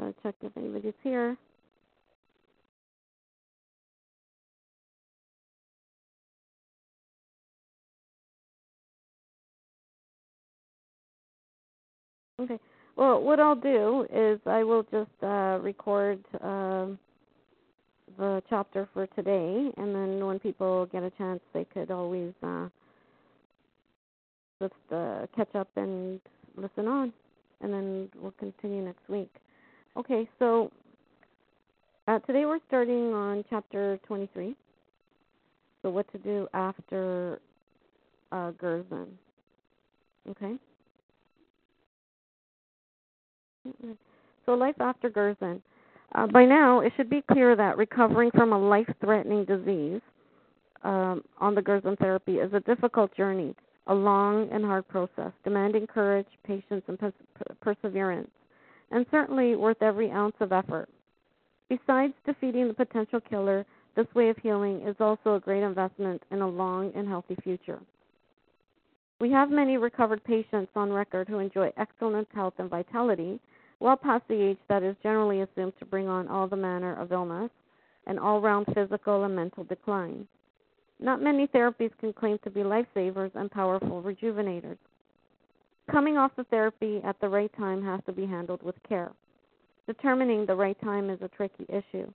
uh, check if anybody's here. Okay. Well, what I'll do is I will just uh, record um, the chapter for today, and then when people get a chance, they could always uh, just uh, catch up and listen on, and then we'll continue next week. Okay, so uh, today we're starting on chapter 23. So, what to do after uh, Gerson. Okay? So, life after Gerson. Uh, by now, it should be clear that recovering from a life threatening disease um, on the Gerson therapy is a difficult journey, a long and hard process, demanding courage, patience, and pers- perseverance, and certainly worth every ounce of effort. Besides defeating the potential killer, this way of healing is also a great investment in a long and healthy future. We have many recovered patients on record who enjoy excellent health and vitality, well past the age that is generally assumed to bring on all the manner of illness and all round physical and mental decline. Not many therapies can claim to be lifesavers and powerful rejuvenators. Coming off the therapy at the right time has to be handled with care. Determining the right time is a tricky issue.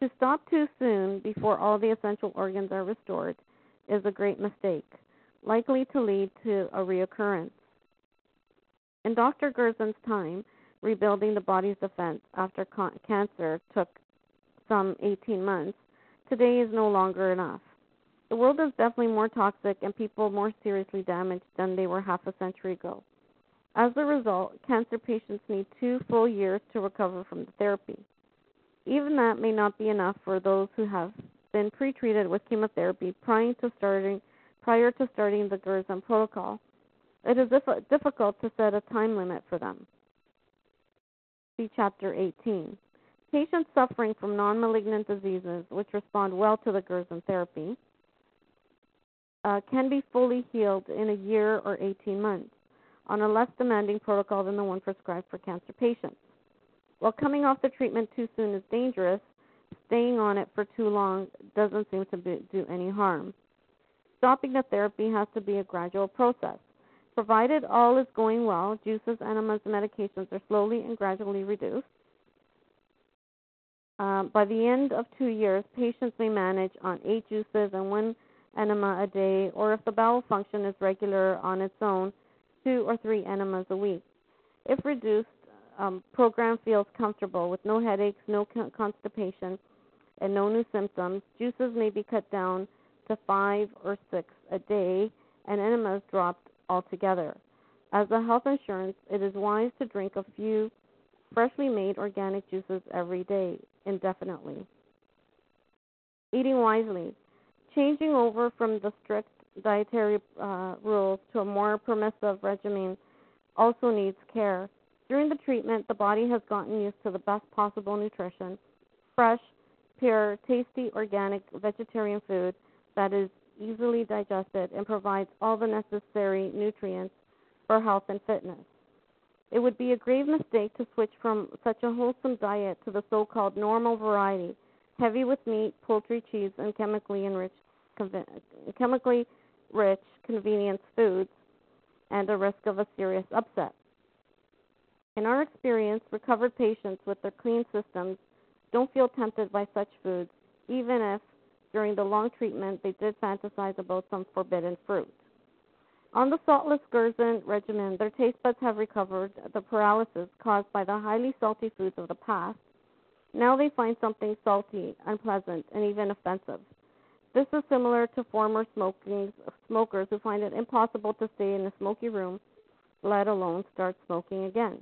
To stop too soon before all the essential organs are restored is a great mistake, likely to lead to a reoccurrence. In Dr. Gerson's time, rebuilding the body's defense after cancer took some 18 months, today is no longer enough. The world is definitely more toxic and people more seriously damaged than they were half a century ago. As a result, cancer patients need two full years to recover from the therapy. Even that may not be enough for those who have been pre-treated with chemotherapy prior to starting prior to starting the Gerson protocol. It is dif- difficult to set a time limit for them. See Chapter 18. Patients suffering from non malignant diseases which respond well to the Gerson therapy uh, can be fully healed in a year or 18 months on a less demanding protocol than the one prescribed for cancer patients. While coming off the treatment too soon is dangerous, staying on it for too long doesn't seem to be, do any harm. Stopping the therapy has to be a gradual process. Provided all is going well, juices, enemas, and medications are slowly and gradually reduced. Um, by the end of two years, patients may manage on eight juices and one enema a day, or if the bowel function is regular on its own, two or three enemas a week. If reduced, um, program feels comfortable with no headaches, no constipation, and no new symptoms. Juices may be cut down to five or six a day, and enemas dropped altogether. As a health insurance, it is wise to drink a few freshly made organic juices every day indefinitely. Eating wisely. Changing over from the strict dietary uh, rules to a more permissive regimen also needs care. During the treatment, the body has gotten used to the best possible nutrition fresh, pure, tasty, organic vegetarian food that is easily digested and provides all the necessary nutrients for health and fitness. It would be a grave mistake to switch from such a wholesome diet to the so called normal variety, heavy with meat, poultry, cheese, and chemically enriched, chemically rich convenience foods, and a risk of a serious upset. In our experience, recovered patients with their clean systems don't feel tempted by such foods, even if during the long treatment they did fantasize about some forbidden fruit. On the saltless Gerson regimen, their taste buds have recovered the paralysis caused by the highly salty foods of the past. Now they find something salty, unpleasant, and even offensive. This is similar to former smoking, smokers who find it impossible to stay in a smoky room, let alone start smoking again.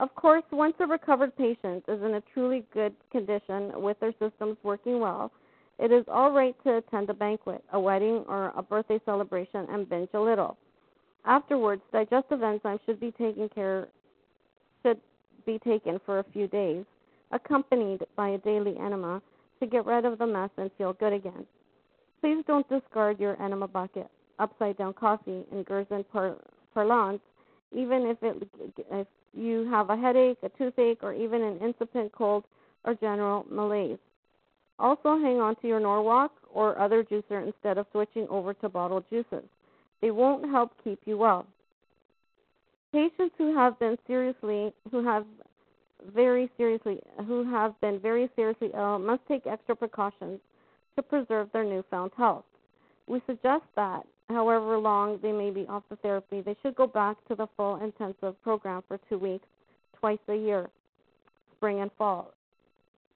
Of course, once a recovered patient is in a truly good condition with their systems working well, it is all right to attend a banquet, a wedding, or a birthday celebration and binge a little. Afterwards, digestive enzymes should be taken care should be taken for a few days, accompanied by a daily enema to get rid of the mess and feel good again. Please don't discard your enema bucket, upside down coffee, and Gerson parlance, even if it if you have a headache, a toothache, or even an incipient cold or general malaise. Also, hang on to your Norwalk or other juicer instead of switching over to bottled juices. They won't help keep you well. Patients who have been seriously who have very seriously who have been very seriously ill must take extra precautions to preserve their newfound health. We suggest that, however long they may be off the therapy, they should go back to the full intensive program for two weeks, twice a year, spring and fall.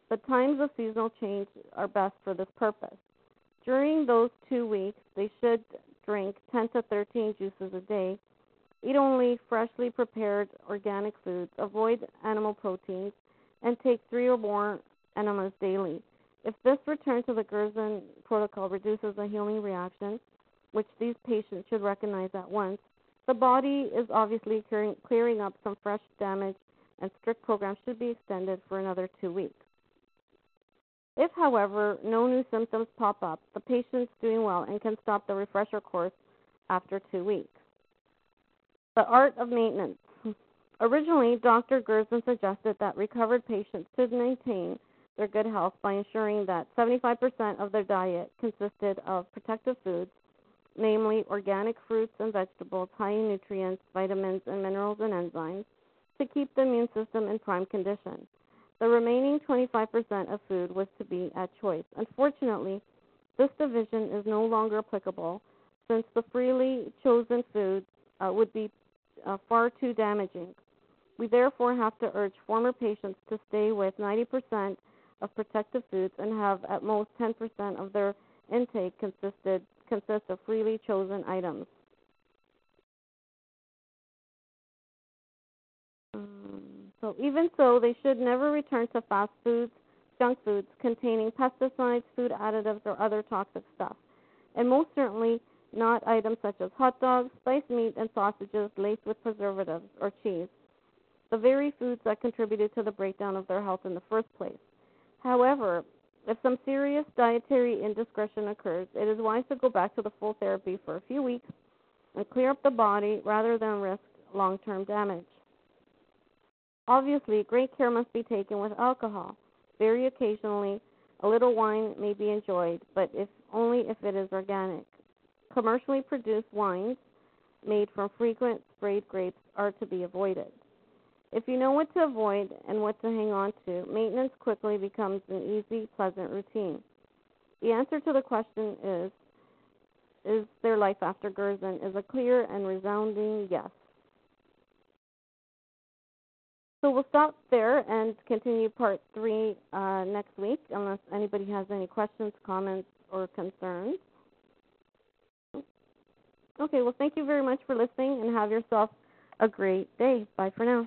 The times of seasonal change are best for this purpose. During those two weeks, they should drink 10 to 13 juices a day Eat only freshly prepared organic foods. Avoid animal proteins and take three or more enemas daily. If this return to the Gerson protocol reduces a healing reaction, which these patients should recognize at once, the body is obviously clearing, clearing up some fresh damage, and strict programs should be extended for another two weeks. If, however, no new symptoms pop up, the patient's doing well and can stop the refresher course after two weeks. The art of maintenance. Originally, Dr. Gerson suggested that recovered patients should maintain their good health by ensuring that 75% of their diet consisted of protective foods, namely organic fruits and vegetables high in nutrients, vitamins, and minerals and enzymes, to keep the immune system in prime condition. The remaining 25% of food was to be at choice. Unfortunately, this division is no longer applicable since the freely chosen foods uh, would be uh, far too damaging. We therefore have to urge former patients to stay with 90% of protective foods and have at most 10% of their intake consisted consist of freely chosen items. So even so, they should never return to fast foods, junk foods containing pesticides, food additives, or other toxic stuff, and most certainly not items such as hot dogs, spiced meat, and sausages laced with preservatives or cheese, the very foods that contributed to the breakdown of their health in the first place. However, if some serious dietary indiscretion occurs, it is wise to go back to the full therapy for a few weeks and clear up the body rather than risk long term damage. Obviously, great care must be taken with alcohol. Very occasionally, a little wine may be enjoyed, but if only if it is organic. Commercially produced wines made from frequent sprayed grapes are to be avoided. If you know what to avoid and what to hang on to, maintenance quickly becomes an easy, pleasant routine. The answer to the question is Is there life after Gerson? is a clear and resounding yes. So we'll stop there and continue part three uh, next week, unless anybody has any questions, comments, or concerns. Okay, well, thank you very much for listening and have yourself a great day. Bye for now.